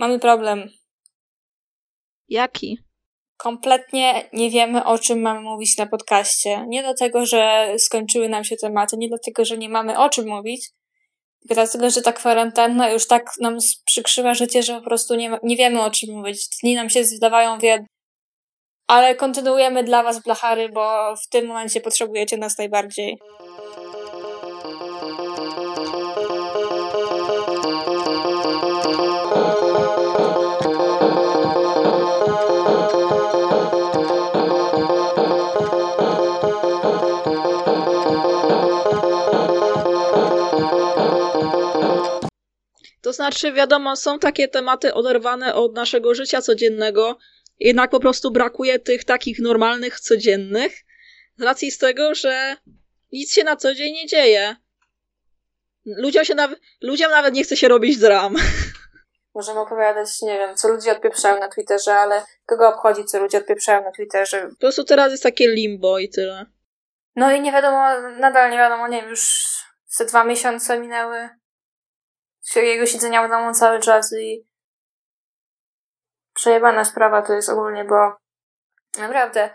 Mamy problem. Jaki? Kompletnie nie wiemy, o czym mamy mówić na podcaście. Nie dlatego, że skończyły nam się tematy, nie dlatego, że nie mamy o czym mówić, tylko dlatego, że ta kwarantanna już tak nam przykrzyła życie, że po prostu nie, nie wiemy, o czym mówić. Dni nam się zdawają wie, ale kontynuujemy dla Was blachary, bo w tym momencie potrzebujecie nas najbardziej. To znaczy, wiadomo, są takie tematy oderwane od naszego życia codziennego, jednak po prostu brakuje tych takich normalnych, codziennych, z racji z tego, że nic się na co dzień nie dzieje. Ludziom, się naw- ludziom nawet nie chce się robić dram. Możemy opowiadać, nie wiem, co ludzie odpieprzają na Twitterze, ale kogo obchodzi, co ludzie odpieprzają na Twitterze? Po prostu teraz jest takie limbo i tyle. No i nie wiadomo, nadal nie wiadomo, nie wiem, już ze dwa miesiące minęły jego siedzenia w domu cały czas i przejebana sprawa to jest ogólnie, bo naprawdę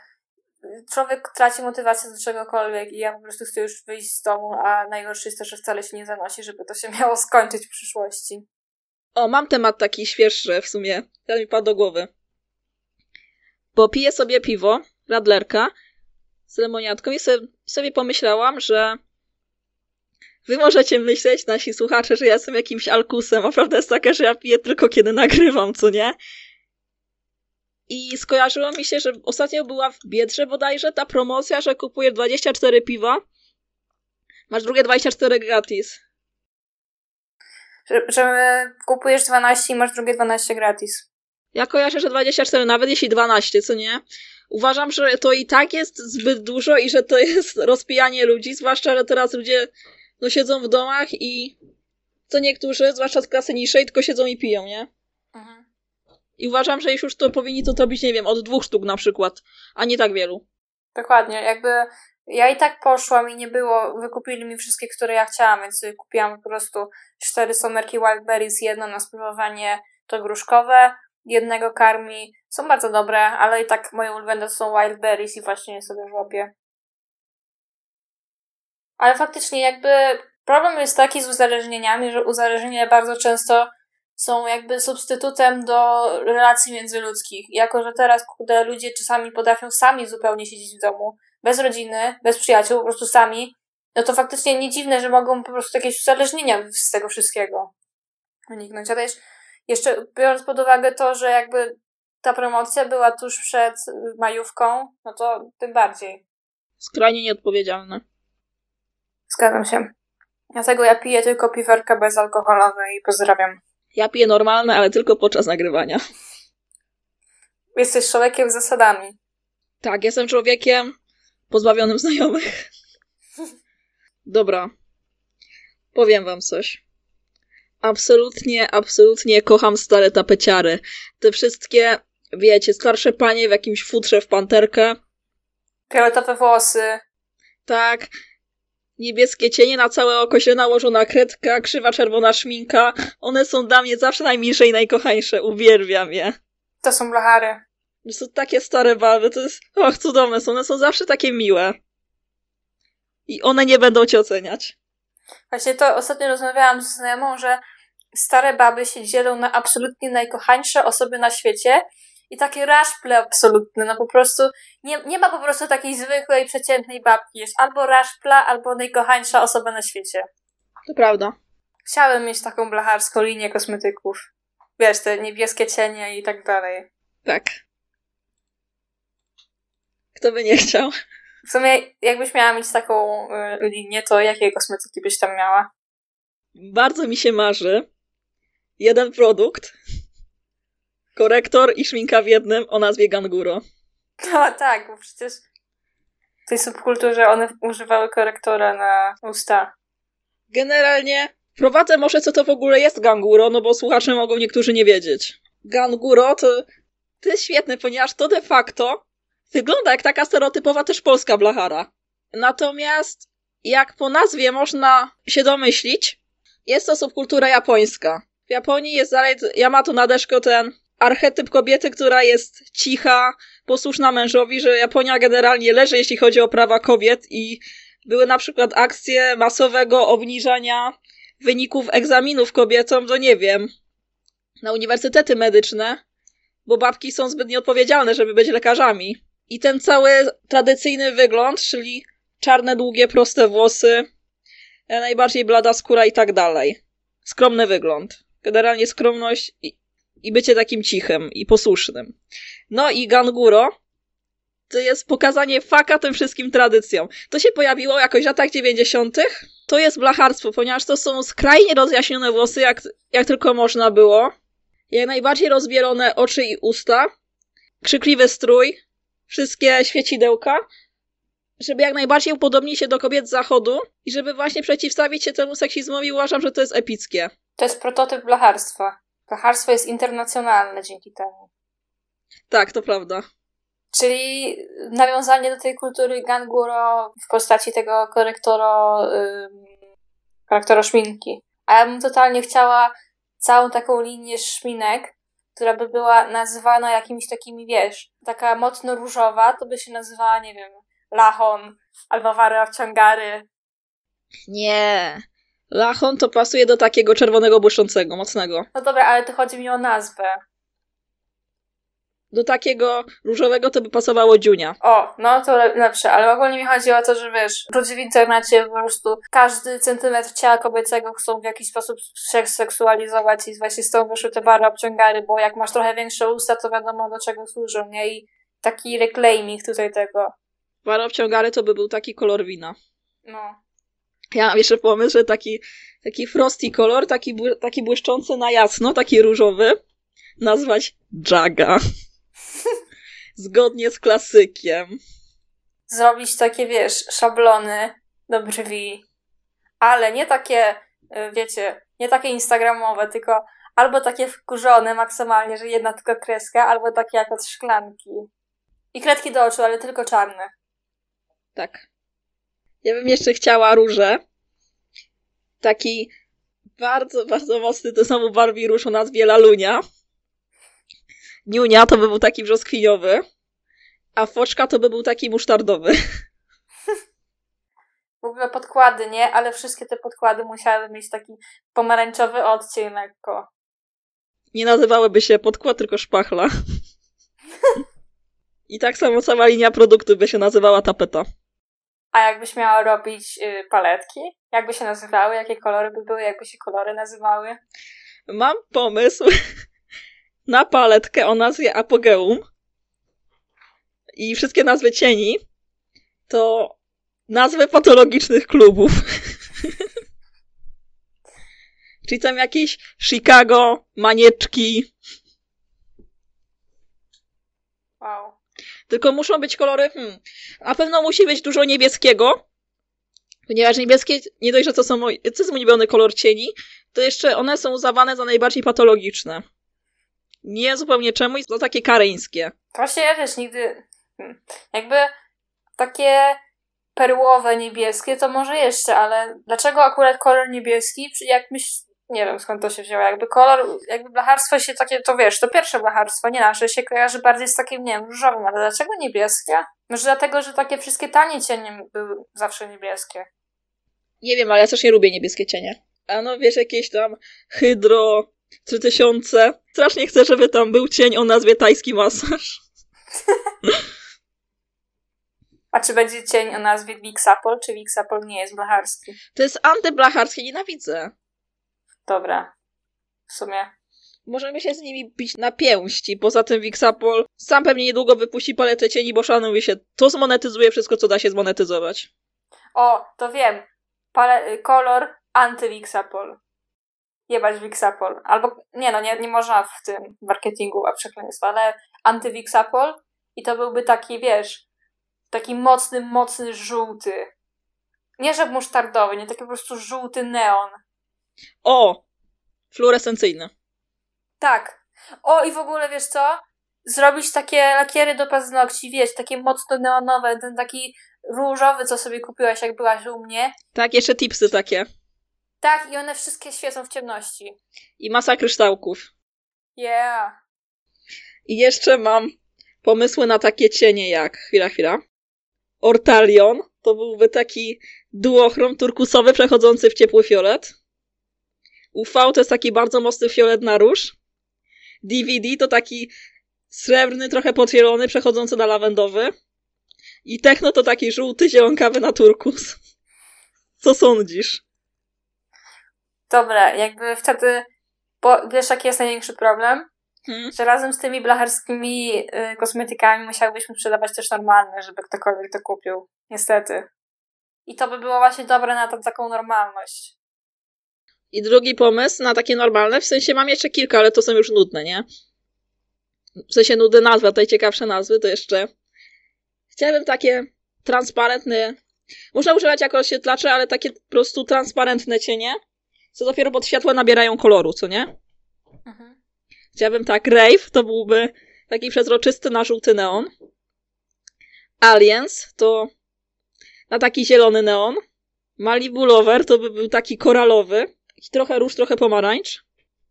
człowiek traci motywację do czegokolwiek i ja po prostu chcę już wyjść z domu, a najgorsze jest to, że wcale się nie zanosi, żeby to się miało skończyć w przyszłości. O, mam temat taki świeższy w sumie. Ten mi padł do głowy. Bo piję sobie piwo, radlerka, z lemoniatką i sobie, sobie pomyślałam, że wy możecie myśleć, nasi słuchacze, że ja jestem jakimś alkusem, a prawda jest taka, że ja piję tylko kiedy nagrywam, co nie? I skojarzyło mi się, że ostatnio była w Biedrze bodajże ta promocja, że kupujesz 24 piwa, masz drugie 24 gratis. Że, że kupujesz 12 i masz drugie 12 gratis. Ja kojarzę, że 24, nawet jeśli 12, co nie? Uważam, że to i tak jest zbyt dużo i że to jest rozpijanie ludzi, zwłaszcza, że teraz ludzie no, siedzą w domach i co niektórzy, zwłaszcza z klasy niższej, tylko siedzą i piją, nie? Mhm. I uważam, że już to powinni to robić, nie wiem, od dwóch sztuk na przykład, a nie tak wielu. Dokładnie, jakby ja i tak poszłam i nie było, wykupili mi wszystkie, które ja chciałam, więc sobie kupiłam po prostu cztery somerki Wildberries, jedno na spróbowanie to gruszkowe, jednego karmi. Są bardzo dobre, ale i tak moje ulubione to są Wildberries i właśnie je sobie żłopię. Ale faktycznie jakby problem jest taki z uzależnieniami, że uzależnienia bardzo często są jakby substytutem do relacji międzyludzkich. Jako, że teraz kurde, ludzie czasami potrafią sami zupełnie siedzieć w domu, bez rodziny, bez przyjaciół, po prostu sami, no to faktycznie nie dziwne, że mogą po prostu jakieś uzależnienia z tego wszystkiego uniknąć. A też jeszcze biorąc pod uwagę to, że jakby ta promocja była tuż przed majówką, no to tym bardziej. Skrajnie nieodpowiedzialne. Zgadzam się. Dlatego ja piję tylko piwerka bezalkoholowe i pozdrawiam. Ja piję normalne, ale tylko podczas nagrywania. Jesteś człowiekiem z zasadami. Tak, jestem człowiekiem pozbawionym znajomych. Dobra. Powiem wam coś. Absolutnie, absolutnie kocham stare tapeciary. Te wszystkie, wiecie, starsze panie w jakimś futrze w panterkę. Fioletowe włosy. Tak. Niebieskie cienie na całe oko, źle nałożona kredka, krzywa czerwona szminka. One są dla mnie zawsze najmilsze i najkochańsze. Uwielbiam je. To są blachary. To są takie stare baby, to jest... Och, cudowne są. One są zawsze takie miłe. I one nie będą cię oceniać. Właśnie to ostatnio rozmawiałam z znajomą, że stare baby się dzielą na absolutnie najkochańsze osoby na świecie i takie raszple absolutne, no po prostu nie, nie ma po prostu takiej zwykłej, przeciętnej babki. Jest albo raszpla, albo najkochańsza osoba na świecie. To prawda. Chciałabym mieć taką blacharską linię kosmetyków. Wiesz, te niebieskie cienie i tak dalej. Tak. Kto by nie chciał? W sumie, jakbyś miała mieć taką y, linię, to jakie kosmetyki byś tam miała? Bardzo mi się marzy jeden produkt, korektor i szminka w jednym o nazwie Ganguro. No tak, bo przecież w tej subkulturze one używały korektora na usta. Generalnie prowadzę może co to w ogóle jest Ganguro, no bo słuchacze mogą niektórzy nie wiedzieć. Ganguro to, to jest świetne, ponieważ to de facto wygląda jak taka stereotypowa też polska blachara. Natomiast jak po nazwie można się domyślić, jest to subkultura japońska. W Japonii jest dalej Yamato Nadeszko ten archetyp kobiety, która jest cicha, posłuszna mężowi, że Japonia generalnie leży, jeśli chodzi o prawa kobiet i były na przykład akcje masowego obniżania wyników egzaminów kobietom, to nie wiem, na uniwersytety medyczne, bo babki są zbyt nieodpowiedzialne, żeby być lekarzami. I ten cały tradycyjny wygląd, czyli czarne, długie, proste włosy, najbardziej blada skóra i tak dalej. Skromny wygląd. Generalnie skromność i, i bycie takim cichym i posłusznym. No i Ganguro to jest pokazanie faka tym wszystkim tradycjom. To się pojawiło jakoś w latach 90. To jest blacharstwo, ponieważ to są skrajnie rozjaśnione włosy, jak, jak tylko można było. Jak najbardziej rozbierone oczy i usta. Krzykliwy strój. Wszystkie świecidełka. Żeby jak najbardziej upodobnić się do kobiet z zachodu i żeby właśnie przeciwstawić się temu seksizmowi, uważam, że to jest epickie. To jest prototyp blacharstwa. Blacharstwo jest internacjonalne dzięki temu. Tak, to prawda. Czyli nawiązanie do tej kultury Ganguro w postaci tego korektoro, yy, korektoro szminki. A ja bym totalnie chciała całą taką linię szminek, która by była nazywana jakimiś takimi, wiesz, taka mocno różowa, to by się nazywała, nie wiem, Lachon albo Wary Wciągary. Nie. Lachon to pasuje do takiego czerwonego błyszczącego, mocnego. No dobra, ale to chodzi mi o nazwę. Do takiego różowego to by pasowało dziunia. O, no to lepsze, ale ogólnie mi chodzi o to, że wiesz, ludzie w internecie po prostu każdy centymetr ciała kobiecego chcą w jakiś sposób seksualizować i właśnie z tą wyszły te bary obciągary, bo jak masz trochę większe usta, to wiadomo do czego służą, nie? I taki reclaiming tutaj tego. Bary obciągary to by był taki kolor wina. No. Ja mam jeszcze pomysł, że taki, taki frosty kolor, taki, taki błyszczący na jasno, taki różowy, nazwać Jaga. Zgodnie z klasykiem. Zrobić takie, wiesz, szablony do brwi, ale nie takie, y, wiecie, nie takie instagramowe, tylko albo takie wkurzone maksymalnie, że jedna tylko kreska, albo takie jak od szklanki. I kredki do oczu, ale tylko czarne. Tak. Ja bym jeszcze chciała róże. Taki bardzo, bardzo mocny to znowu Barbie róż o nazwie Lalunia. Niunia to by był taki brzoskwiniowy, a Foczka to by był taki musztardowy. W ogóle podkłady nie, ale wszystkie te podkłady musiały mieć taki pomarańczowy odcień lekko. Nie nazywałyby się podkład, tylko szpachla. I tak samo cała linia produktu by się nazywała tapeta. A jakbyś miała robić y, paletki? Jakby się nazywały? Jakie kolory by były? Jakby się kolory nazywały? Mam pomysł na paletkę o nazwie Apogeum. I wszystkie nazwy cieni to nazwy patologicznych klubów. Czyli tam jakieś Chicago, manieczki. Wow. Tylko muszą być kolory. Hmm, na pewno musi być dużo niebieskiego. Ponieważ niebieskie, nie dość, że to są, to jest mój ulubiony kolor cieni, to jeszcze one są uznawane za najbardziej patologiczne. Nie zupełnie czemuś, to takie kareńskie. Właśnie ja też nigdy. Hmm, jakby takie perłowe niebieskie to może jeszcze, ale dlaczego akurat kolor niebieski? Jak myśl, nie wiem skąd to się wzięło. Jakby kolor, jakby blacharstwo się takie, to wiesz, to pierwsze blacharstwo, nie nasze, się kojarzy bardziej z takim, nie wiem, różowym, ale dlaczego niebieskie? Może dlatego, że takie wszystkie tanie cienie były zawsze niebieskie. Nie wiem, ale ja też nie lubię niebieskie cienie. A no wiesz, jakieś tam hydro 3000. Strasznie chcę, żeby tam był cień o nazwie tajski masaż. A czy będzie cień o nazwie Wixapol, czy Wixapol nie jest blacharski? To jest antyblacharskie, nienawidzę. Dobra. W sumie. Możemy się z nimi bić na pięści. Poza tym Wixapol sam pewnie niedługo wypuści paletę cieni, bo szanuje się, to zmonetyzuje wszystko, co da się zmonetyzować. O, to wiem. Pale kolor anty-Wixapol. Jebać Wixapol. Albo, nie no, nie, nie można w tym marketingu, a przekleństwa, ale anty-Wixapol i to byłby taki, wiesz, taki mocny, mocny żółty. Nie, że musztardowy, nie taki po prostu żółty neon. O! Fluorescencyjny. Tak. O, i w ogóle wiesz co? Zrobić takie lakiery do paznokci, wiesz, takie mocno neonowe, ten taki różowy, co sobie kupiłaś, jak byłaś u mnie. Tak, jeszcze tipsy takie. Tak, i one wszystkie świecą w ciemności. I masa kryształków. Yeah. I jeszcze mam pomysły na takie cienie jak, chwila, chwila, Ortalion, to byłby taki duochrom turkusowy przechodzący w ciepły fiolet. UV to jest taki bardzo mocny fiolet na róż. DVD to taki srebrny, trochę potwielony, przechodzący na lawendowy. I techno to taki żółty, zielonkawy na turkus. Co sądzisz? Dobra, jakby wtedy, bo wiesz jaki jest największy problem? Hmm. Że razem z tymi blacharskimi y, kosmetykami musiałbyśmy sprzedawać też normalne, żeby ktokolwiek to kupił. Niestety. I to by było właśnie dobre na taką normalność. I drugi pomysł na takie normalne, w sensie mam jeszcze kilka, ale to są już nudne, nie? W sensie nudy nazwa, tutaj ciekawsze nazwy, to jeszcze chciałabym takie transparentne, można używać jako oświetlacze, ale takie po prostu transparentne cienie, co dopiero pod światło nabierają koloru, co nie? Mhm. Chciałabym tak, Rave to byłby taki przezroczysty na żółty neon. Aliens to na taki zielony neon. Malibu Lover to by był taki koralowy, trochę róż, trochę pomarańcz.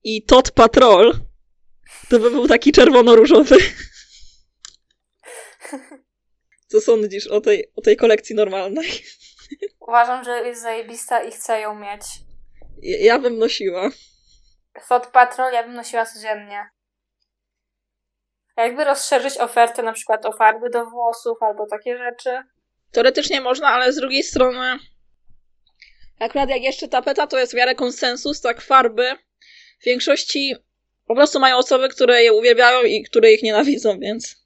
I Tot Patrol to by był taki czerwono-różowy. Co sądzisz o tej, o tej kolekcji normalnej? Uważam, że jest zajebista i chcę ją mieć. Ja, ja bym nosiła. Thought Patrol ja bym nosiła codziennie. Jakby rozszerzyć ofertę na przykład o farby do włosów albo takie rzeczy. Teoretycznie można, ale z drugiej strony akurat jak jeszcze tapeta to jest w miarę konsensus, tak farby w większości po prostu mają osoby, które je uwielbiają i które ich nienawidzą, więc...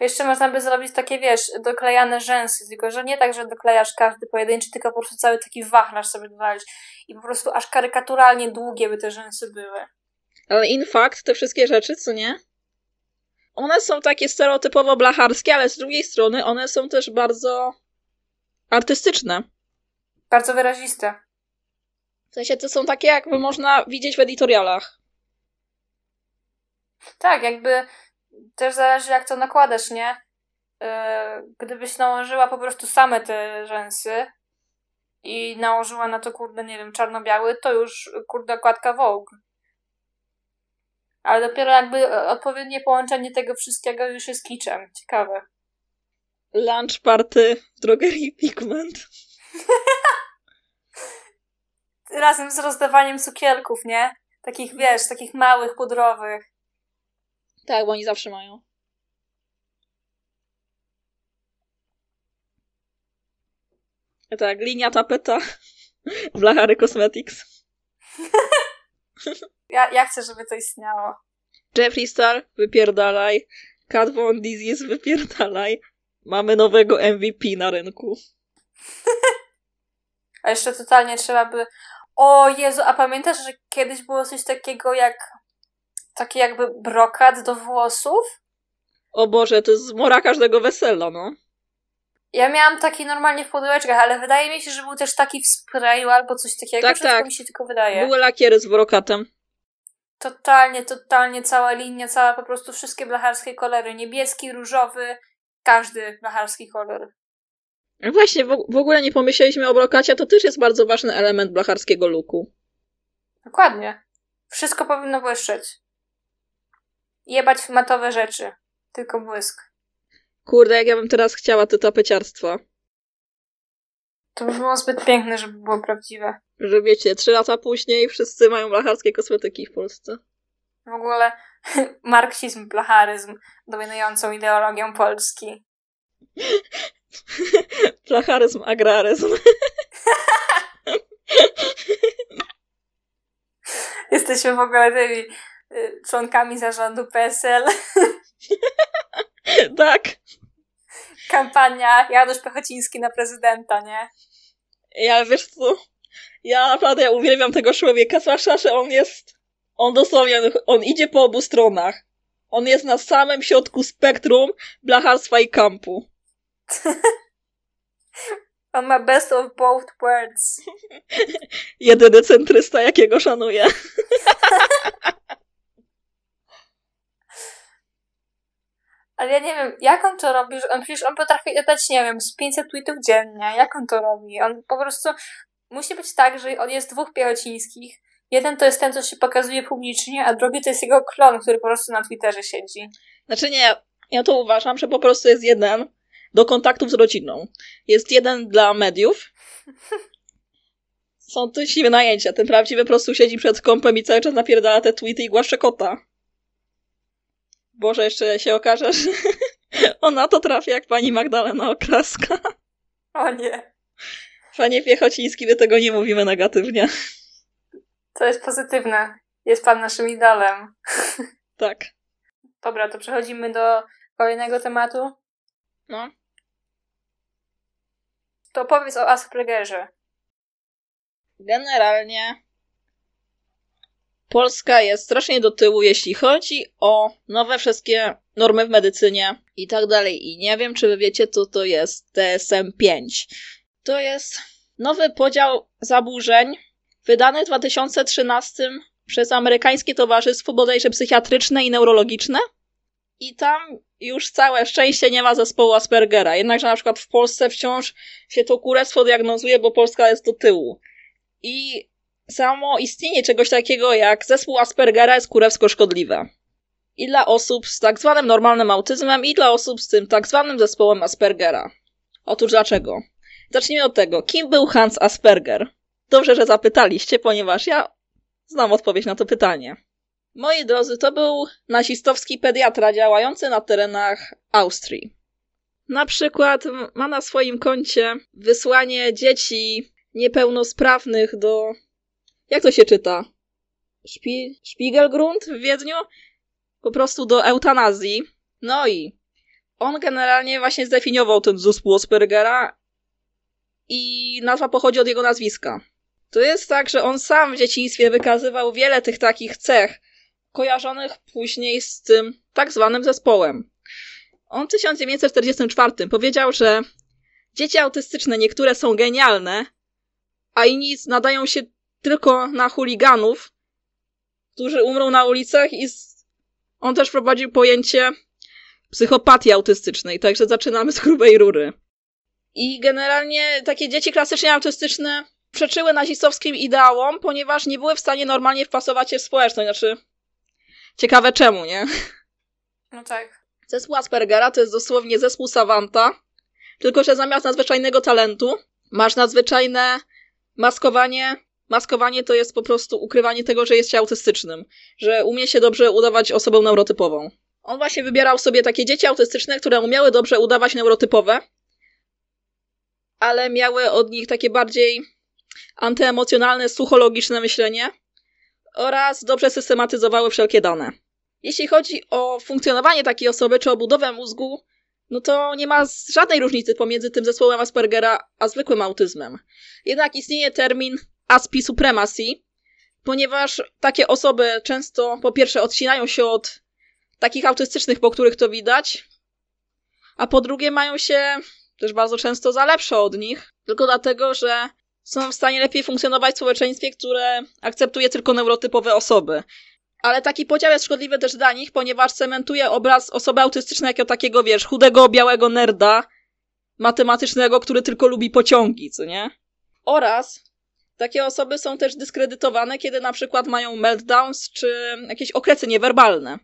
Jeszcze można by zrobić takie, wiesz, doklejane rzęsy, tylko że nie tak, że doklejasz każdy pojedynczy, tylko po prostu cały taki wachlarz sobie dodać i po prostu aż karykaturalnie długie by te rzęsy były. Ale in fact, te wszystkie rzeczy, co nie? One są takie stereotypowo blacharskie, ale z drugiej strony one są też bardzo artystyczne. Bardzo wyraziste. W sensie to są takie, jakby można widzieć w editorialach. Tak, jakby też zależy jak to nakładasz, nie? Yy, gdybyś nałożyła po prostu same te rzęsy i nałożyła na to, kurde, nie wiem, czarno-biały, to już, kurde, okładka Vogue. Ale dopiero jakby odpowiednie połączenie tego wszystkiego już jest kiczem. Ciekawe. Lunch party w drogerii Pigment. Razem z rozdawaniem cukierków, nie? Takich, wiesz, takich małych, pudrowych. Tak, bo oni zawsze mają. Tak, linia tapeta. Blachary Cosmetics. Ja, ja chcę, żeby to istniało. Jeffree Star, wypierdalaj. Cat Von Disease, wypierdalaj. Mamy nowego MVP na rynku. a jeszcze totalnie trzeba by... O Jezu, a pamiętasz, że kiedyś było coś takiego jak... Taki jakby brokat do włosów? O Boże, to jest mora każdego wesela, no. Ja miałam taki normalnie w pudełeczkach, ale wydaje mi się, że był też taki w sprayu albo coś takiego, tak, tak. mi się tylko wydaje. Były lakiery z brokatem. Totalnie, totalnie cała linia, cała po prostu wszystkie blacharskie kolory. Niebieski, różowy, każdy blacharski kolor. Właśnie, w, ogóle nie pomyśleliśmy o brokacie, to też jest bardzo ważny element blacharskiego looku. Dokładnie. Wszystko powinno błyszczeć. Jebać w matowe rzeczy. Tylko błysk. Kurde, jak ja bym teraz chciała to tapeciarstwo. To by było zbyt piękne, żeby było prawdziwe. Że wiecie, trzy lata później wszyscy mają blacharskie kosmetyki w Polsce. W ogóle marksizm, blacharyzm dominującą ideologią Polski. Blacharyzm, agraryzm. Jesteśmy w ogóle tymi y, członkami zarządu PSL. tak. Kampania Janusz Pechociński na prezydenta, nie? Ja wiesz co? Ja naprawdę uwielbiam tego człowieka, zwłaszcza, że on jest. On dosłownie, on idzie po obu stronach. On jest na samym środku spektrum blacharstwa i kampu. on ma best of both worlds. Jedyny centrysta, jakiego szanuję. Ale ja nie wiem, jak on to robi, że on przecież on potrafi dać, nie wiem, z 500 tweetów dziennie. Jak on to robi? On po prostu musi być tak, że on jest dwóch piechocińskich. Jeden to jest ten, co się pokazuje publicznie, a drugi to jest jego klon, który po prostu na Twitterze siedzi. Znaczy nie, ja to uważam, że po prostu jest jeden do kontaktów z rodziną. Jest jeden dla mediów. Są to siwe najęcia. Ten prawdziwy po prostu siedzi przed kąpem i cały czas napierdala te tweety i głaszcze kota. Boże, jeszcze się okaże, że ona to trafi jak pani Magdalena Okraska. O nie. Panie Piechociński, my tego nie mówimy negatywnie. To jest pozytywne. Jest pan naszym idolem. Tak. Dobra, to przechodzimy do kolejnego tematu. No. To powiedz o Aspergerze. Generalnie Polska jest strasznie do tyłu, jeśli chodzi o nowe wszystkie normy w medycynie i tak dalej. I nie wiem, czy wy wiecie, co to jest DSM-5. To jest nowy podział zaburzeń wydany w 2013 przez amerykańskie towarzystwo bodajże psychiatryczne i neurologiczne. I tam już całe szczęście nie ma zespołu Aspergera. Jednakże na przykład w Polsce wciąż się to kurestwo diagnozuje, bo Polska jest do tyłu. I samo istnienie czegoś takiego jak zespół Aspergera jest kurewsko szkodliwe. I dla osób z tak zwanym normalnym autyzmem, i dla osób z tym tak zwanym zespołem Aspergera. Otóż dlaczego? Zacznijmy od tego. Kim był Hans Asperger? Dobrze, że zapytaliście, ponieważ ja znam odpowiedź na to pytanie. Moi drodzy, to był nazistowski pediatra działający na terenach Austrii. Na przykład ma na swoim koncie wysłanie dzieci niepełnosprawnych do. Jak to się czyta? Szpi... Spiegelgrund w Wiedniu? Po prostu do eutanazji. No i on generalnie właśnie zdefiniował ten zespół Aspergera i nazwa pochodzi od jego nazwiska. To jest tak, że on sam w dzieciństwie wykazywał wiele tych takich cech, kojarzonych później z tym tak zwanym zespołem. On w 1944 powiedział, że dzieci autystyczne niektóre są genialne, a inni nadają się tylko na chuliganów, którzy umrą na ulicach i on też prowadził pojęcie psychopatii autystycznej, także zaczynamy z grubej rury. I generalnie takie dzieci klasycznie autystyczne przeczyły nazistowskim ideałom, ponieważ nie były w stanie normalnie wpasować się w społeczność. Znaczy, ciekawe czemu, nie? No tak. Zespół Aspergera to jest dosłownie zespół Savanta, tylko że zamiast nadzwyczajnego talentu masz nadzwyczajne maskowanie. Maskowanie to jest po prostu ukrywanie tego, że jest się autystycznym, że umie się dobrze udawać osobę neurotypową. On właśnie wybierał sobie takie dzieci autystyczne, które umiały dobrze udawać neurotypowe, ale miały od nich takie bardziej antyemocjonalne, suchologiczne myślenie oraz dobrze systematyzowały wszelkie dane. Jeśli chodzi o funkcjonowanie takiej osoby czy o budowę mózgu, no to nie ma żadnej różnicy pomiędzy tym zespołem Aspergera a zwykłym autyzmem. Jednak istnieje termin aspi supremacy, ponieważ takie osoby często po pierwsze odcinają się od takich autystycznych, po których to widać, a po drugie mają się też bardzo często za lepsze od nich, tylko dlatego, że są w stanie lepiej funkcjonować w społeczeństwie, które akceptuje tylko neurotypowe osoby. Ale taki podział jest szkodliwy też dla nich, ponieważ cementuje obraz osoby autystycznej jako takiego, wiesz, chudego, białego nerda matematycznego, który tylko lubi pociągi, co nie? Oraz takie osoby są też dyskredytowane, kiedy na przykład mają meltdowns czy jakieś okresy niewerbalne.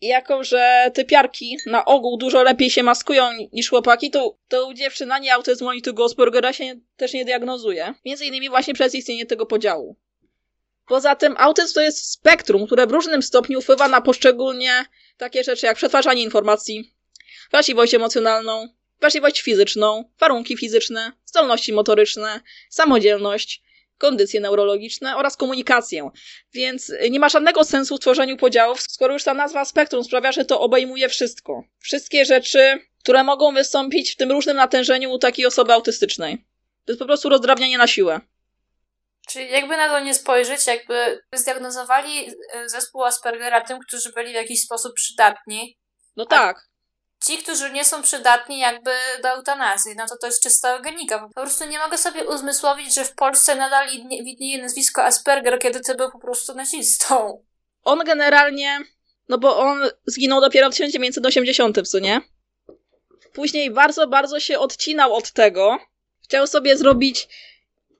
Jako, że typiarki na ogół dużo lepiej się maskują niż chłopaki, to, to u dziewczyn ani autyzmu, ani tego Aspergera się też nie diagnozuje. Między innymi właśnie przez istnienie tego podziału. Poza tym autyzm to jest spektrum, które w różnym stopniu wpływa na poszczególnie takie rzeczy jak przetwarzanie informacji, wrażliwość emocjonalną, wrażliwość fizyczną, warunki fizyczne, zdolności motoryczne, samodzielność, kondycje neurologiczne oraz komunikację. Więc nie ma żadnego sensu w tworzeniu podziałów, skoro już ta nazwa spektrum sprawia, że to obejmuje wszystko. Wszystkie rzeczy, które mogą wystąpić w tym różnym natężeniu u takiej osoby autystycznej. To jest po prostu rozdrabnianie na siłę. Czyli jakby na to nie spojrzeć, jakby zdiagnozowali e, zespół Aspergera tym, którzy byli w jakiś sposób przydatni. No tak. Ci, którzy nie są przydatni jakby do eutanazji, no to to jest czysta eugenika. Po prostu nie mogę sobie uzmysłowić, że w Polsce nadal widnieje nazwisko Asperger, kiedy ty był po prostu nazistą. On generalnie, no bo on zginął dopiero w 1980, co nie? Później bardzo, bardzo się odcinał od tego. Chciał sobie zrobić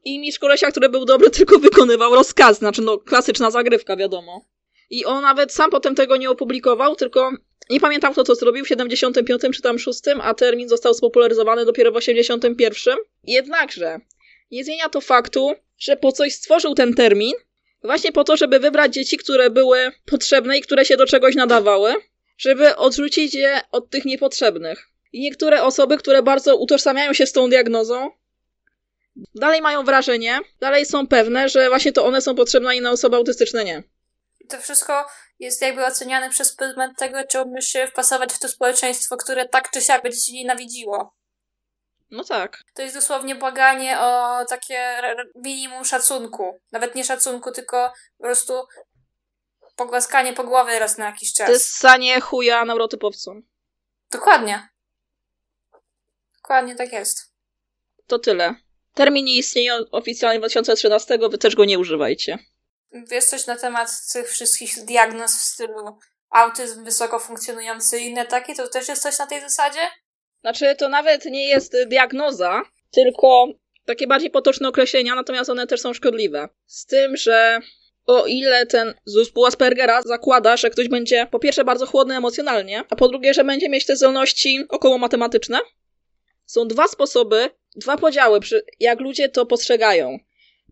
i mistrz kolesia, który był dobry, tylko wykonywał rozkaz, znaczy no klasyczna zagrywka, wiadomo. I on nawet sam potem tego nie opublikował, tylko nie pamiętam kto to zrobił w 75 czy tam 6, a termin został spopularyzowany dopiero w 81. Jednakże nie zmienia to faktu, że po coś stworzył ten termin, właśnie po to, żeby wybrać dzieci, które były potrzebne i które się do czegoś nadawały, żeby odrzucić je od tych niepotrzebnych. I niektóre osoby, które bardzo utożsamiają się z tą diagnozą, dalej mają wrażenie, dalej są pewne, że właśnie to one są potrzebne, a inne osoby autystyczne nie. To wszystko jest jakby oceniane przez pryzmat tego, czy umiesz się wpasować w to społeczeństwo, które tak czy siak będzie cię nienawidziło. No tak. To jest dosłownie błaganie o takie minimum szacunku. Nawet nie szacunku, tylko po prostu pogłaskanie po głowie raz na jakiś czas. To jest sanie chuja neurotypowcom. Dokładnie. Dokładnie tak jest. To tyle. Termin nie istnieje oficjalnie 2013, wy też go nie używajcie. Wiesz coś na temat tych wszystkich diagnoz w stylu autyzm wysoko funkcjonujący i inne takie? To też jest coś na tej zasadzie? Znaczy, to nawet nie jest diagnoza, tylko takie bardziej potoczne określenia, natomiast one też są szkodliwe. Z tym, że o ile ten zespół Aspergera zakłada, że ktoś będzie po pierwsze bardzo chłodny emocjonalnie, a po drugie, że będzie mieć te zdolności około matematyczne, są dwa sposoby, dwa podziały, jak ludzie to postrzegają.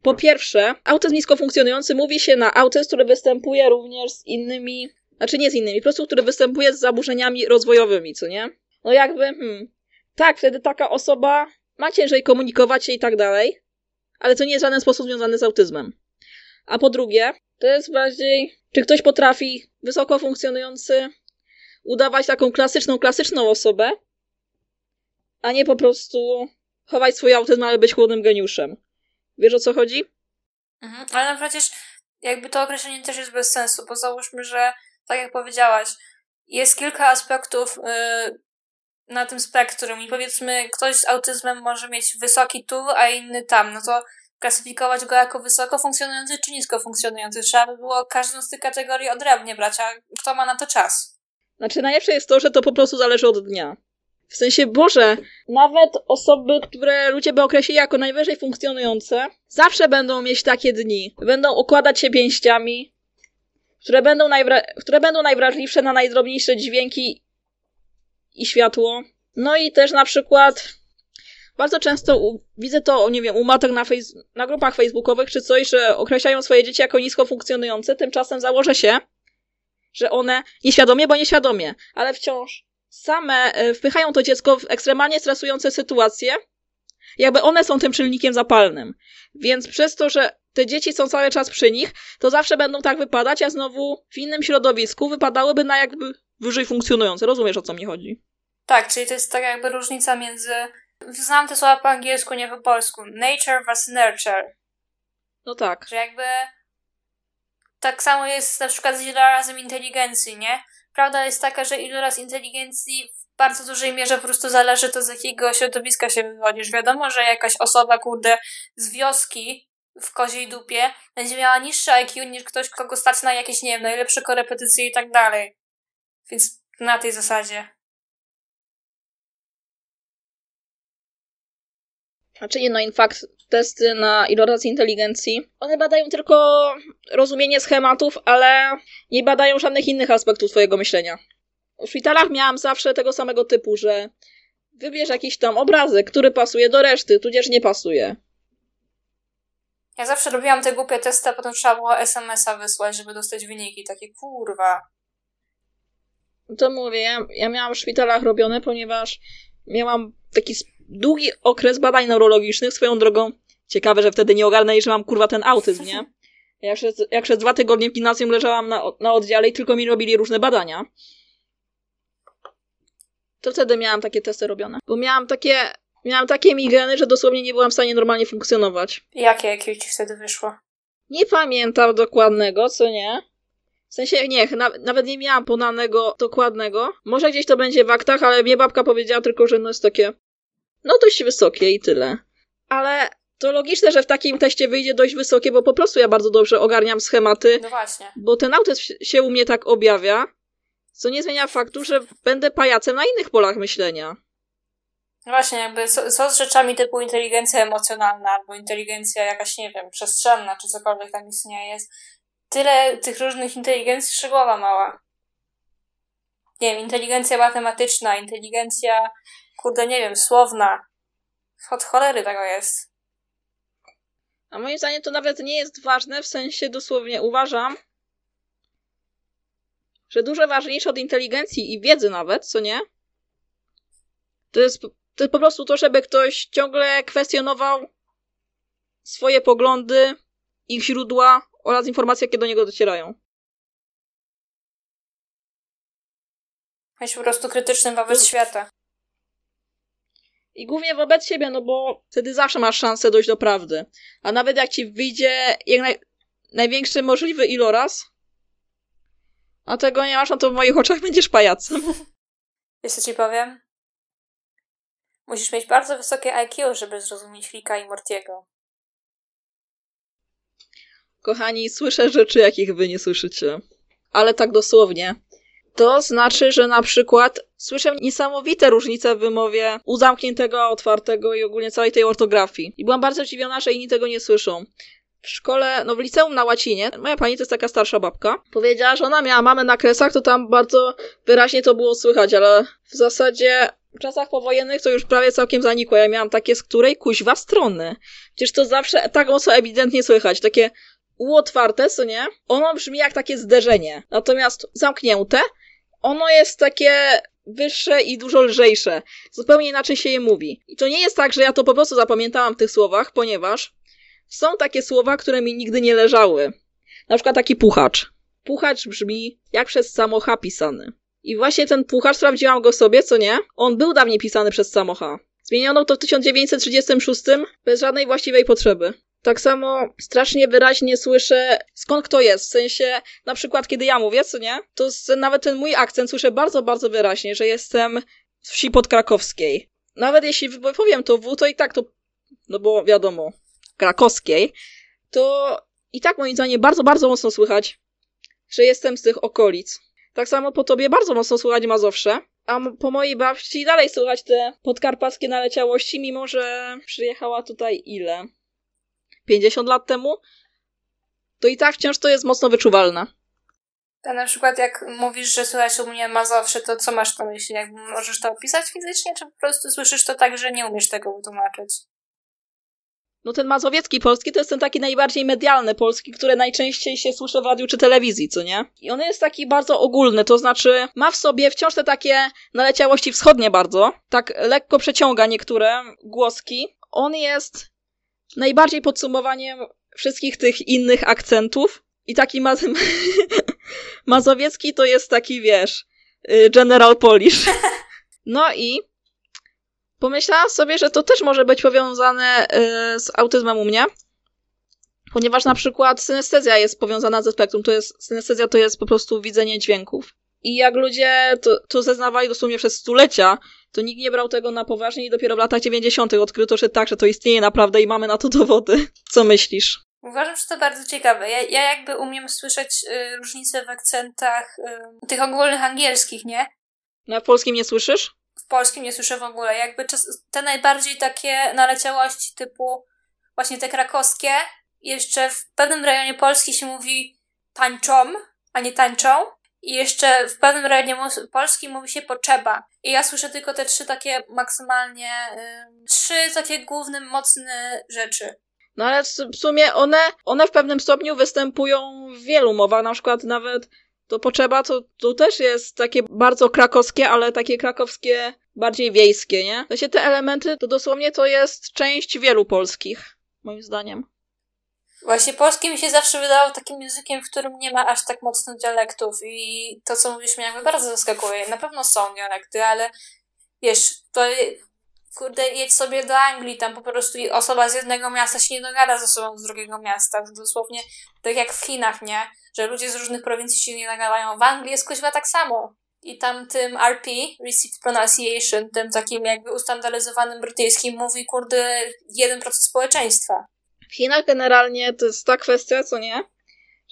Po pierwsze, autyzm nisko funkcjonujący mówi się na autyzm, który występuje również z innymi, znaczy nie z innymi, po prostu który występuje z zaburzeniami rozwojowymi, co nie? No jakby, hmm, tak, wtedy taka osoba ma ciężej komunikować się i tak dalej, ale to nie jest w żaden sposób związane z autyzmem. A po drugie, to jest bardziej, czy ktoś potrafi wysoko funkcjonujący udawać taką klasyczną, klasyczną osobę, a nie po prostu chować swój autyzm, ale być chłodnym geniuszem. Wiesz o co chodzi? Mhm, ale no przecież jakby to określenie też jest bez sensu, bo załóżmy, że tak jak powiedziałaś, jest kilka aspektów yy, na tym spektrum i powiedzmy ktoś z autyzmem może mieć wysoki tu, a inny tam, no to klasyfikować go jako wysoko funkcjonujący czy nisko funkcjonujący. Trzeba by było każdą z tych kategorii odrębnie brać, a kto ma na to czas? Znaczy najlepsze jest to, że to po prostu zależy od dnia. W sensie, Boże, nawet osoby, które ludzie by określili jako najwyżej funkcjonujące, zawsze będą mieć takie dni. Będą okładać się pięściami, które będą, najwra- które będą najwrażliwsze na najdrobniejsze dźwięki i światło. No i też na przykład bardzo często u, widzę to, nie wiem, u matek na, fejs- na grupach facebookowych czy coś, że określają swoje dzieci jako nisko funkcjonujące, tymczasem założę się, że one nieświadomie, bo nieświadomie, ale wciąż same e, wpychają to dziecko w ekstremalnie stresujące sytuacje, jakby one są tym czynnikiem zapalnym. Więc przez to, że te dzieci są cały czas przy nich, to zawsze będą tak wypadać, a znowu w innym środowisku wypadałyby na jakby wyżej funkcjonujące. Rozumiesz, o co mi chodzi? Tak, czyli to jest tak jakby różnica między... Znam te słowa po angielsku, nie po polsku. Nature vs nurture. No tak. Że jakby... Tak samo jest na przykład z ilorazem inteligencji, nie? Prawda jest taka, że iloraz inteligencji w bardzo dużej mierze po prostu zależy to, z jakiego środowiska się wywodzisz. Wiadomo, że jakaś osoba, kurde, z wioski w koziej dupie będzie miała niższe IQ niż ktoś, kogo stać na jakieś, nie wiem, najlepsze korepetycje i tak dalej. Więc na tej zasadzie. Znaczy nie, no in fact, testy na iloraz inteligencji, one badają tylko rozumienie schematów, ale nie badają żadnych innych aspektów twojego myślenia. W szpitalach miałam zawsze tego samego typu, że wybierz jakiś tam obrazek, który pasuje do reszty, tudzież nie pasuje. Ja zawsze robiłam te głupie testy, a potem trzeba było SMS-a wysłać, żeby dostać wyniki. Takie kurwa. To mówię, ja, ja miałam w szpitalach robione, ponieważ miałam taki długi okres badań neurologicznych, swoją drogą. Ciekawe, że wtedy nie ogarnęli, że mam kurwa ten autyzm, nie? Ja przez, jak przez dwa tygodnie w gimnazjum leżałam na, na oddziale i tylko mi robili różne badania. To wtedy miałam takie testy robione. Bo miałam takie, miałam takie migreny, że dosłownie nie byłam w stanie normalnie funkcjonować. Jakie jakie ci wtedy wyszło? Nie pamiętam dokładnego, co nie. W sensie, nie, na, nawet nie miałam podanego dokładnego. Może gdzieś to będzie w aktach, ale mnie babka powiedziała tylko, że no jest takie, no dość wysokie i tyle. Ale to logiczne, że w takim teście wyjdzie dość wysokie, bo po prostu ja bardzo dobrze ogarniam schematy. No właśnie. Bo ten autyzm się u mnie tak objawia, co nie zmienia faktu, że będę pajacem na innych polach myślenia. No właśnie, jakby co, co z rzeczami typu inteligencja emocjonalna albo inteligencja jakaś, nie wiem, przestrzenna, czy cokolwiek tam istnieje, jest tyle tych różnych inteligencji, że głowa mała. Nie wiem, inteligencja matematyczna, inteligencja, kurde, nie wiem, słowna. Od cholery tego jest. A moim zdaniem to nawet nie jest ważne, w sensie dosłownie uważam, że dużo ważniejsze od inteligencji i wiedzy nawet, co nie? To jest, to jest po prostu to, żeby ktoś ciągle kwestionował swoje poglądy, ich źródła oraz informacje, jakie do niego docierają. Być po prostu krytycznym wobec świata. I głównie wobec siebie, no bo wtedy zawsze masz szansę dojść do prawdy. A nawet jak ci wyjdzie jak naj, największy możliwy iloraz, a tego nie masz, no to w moich oczach będziesz pajacem. Co ci powiem? Musisz mieć bardzo wysokie IQ, żeby zrozumieć Ricka i Mortiego. Kochani, słyszę rzeczy, jakich wy nie słyszycie. Ale tak dosłownie. To znaczy, że na przykład słyszę niesamowite różnice w wymowie u zamkniętego, otwartego i ogólnie całej tej ortografii. I byłam bardzo zdziwiona, że inni tego nie słyszą. W szkole, no w liceum na łacinie, moja pani to jest taka starsza babka, powiedziała, że ona miała mamę na kresach, to tam bardzo wyraźnie to było słychać, ale w zasadzie w czasach powojennych to już prawie całkiem zanikło. Ja miałam takie, z której kuźwa strony. Przecież to zawsze tak mocno ewidentnie słychać. Takie U otwarte, co nie? Ono brzmi jak takie zderzenie. Natomiast zamknięte, ono jest takie wyższe i dużo lżejsze. Zupełnie inaczej się je mówi. I to nie jest tak, że ja to po prostu zapamiętałam w tych słowach, ponieważ są takie słowa, które mi nigdy nie leżały. Na przykład taki puchacz. Puchacz brzmi jak przez samocha pisany. I właśnie ten puchacz sprawdziłam go sobie, co nie? On był dawniej pisany przez samocha. Zmieniono to w 1936 bez żadnej właściwej potrzeby. Tak samo strasznie wyraźnie słyszę, skąd kto jest. W sensie, na przykład, kiedy ja mówię, co nie? To nawet ten mój akcent słyszę bardzo, bardzo wyraźnie, że jestem z wsi podkrakowskiej. Nawet jeśli powiem to W, to i tak to, no bo wiadomo, krakowskiej, to i tak moim zdaniem bardzo, bardzo mocno słychać, że jestem z tych okolic. Tak samo po tobie bardzo mocno słychać Mazowsze, a po mojej babci dalej słychać te podkarpackie naleciałości, mimo że przyjechała tutaj ile? 50 lat temu? To i tak wciąż to jest mocno wyczuwalne. A na przykład jak mówisz, że słychać u mnie Mazowsze, to co masz na myśli? Jak możesz to opisać fizycznie, czy po prostu słyszysz to tak, że nie umiesz tego wytłumaczyć? No ten mazowiecki polski to jest ten taki najbardziej medialny polski, który najczęściej się słyszy w radiu czy telewizji, co nie? I on jest taki bardzo ogólny, to znaczy ma w sobie wciąż te takie naleciałości wschodnie bardzo, tak lekko przeciąga niektóre głoski. On jest najbardziej podsumowaniem wszystkich tych innych akcentów i taki maz mazowiecki to jest taki, wiesz, y, General Polish. No i pomyślałam sobie, że to też może być powiązane y, z autyzmem u mnie, ponieważ na przykład synestezja jest powiązana ze spektrum. To jest, synestezja to jest po prostu widzenie dźwięków. I jak ludzie to, to zeznawali dosłownie przez stulecia, to nikt nie brał tego na poważnie i dopiero w latach 90. odkryto, że tak, że to istnieje naprawdę i mamy na to dowody. Co myślisz? Uważam, że to bardzo ciekawe. Ja, ja jakby umiem słyszeć y, różnice w akcentach y, tych ogólnych angielskich, nie? Na polskim nie słyszysz? w polskim nie słyszę w ogóle. Jakby czas, te najbardziej takie naleciałości typu właśnie te krakowskie, jeszcze w pewnym rejonie Polski się mówi tańczą, a nie tańczą. I jeszcze w pewnym rejonie Polski mówi się potrzeba. I ja słyszę tylko te trzy takie maksymalnie, yy, trzy takie główne, mocne rzeczy. No ale w sumie one, one w pewnym stopniu występują w wielu mowach, na przykład nawet to potrzeba to, to też jest takie bardzo krakowskie, ale takie krakowskie bardziej wiejskie, nie? Właśnie te elementy to dosłownie to jest część wielu polskich, moim zdaniem. Właśnie polski mi się zawsze wydawał takim językiem, w którym nie ma aż tak mocnych dialektów i to, co mówisz, mnie jakby bardzo zaskakuje. Na pewno są dialekty, ale wiesz, to kurde, jedź sobie do Anglii, tam po prostu osoba z jednego miasta się nie dogada z osobą z drugiego miasta. Dosłownie tak jak w Chinach, nie? Że ludzie z różnych prowincji się nie dogadają. W Anglii jest kuźwa tak samo. I tam tym RP, Received Pronunciation, tym takim jakby ustandaryzowanym brytyjskim mówi, kurde, 1% społeczeństwa. W Chinach generalnie to jest ta kwestia, co nie?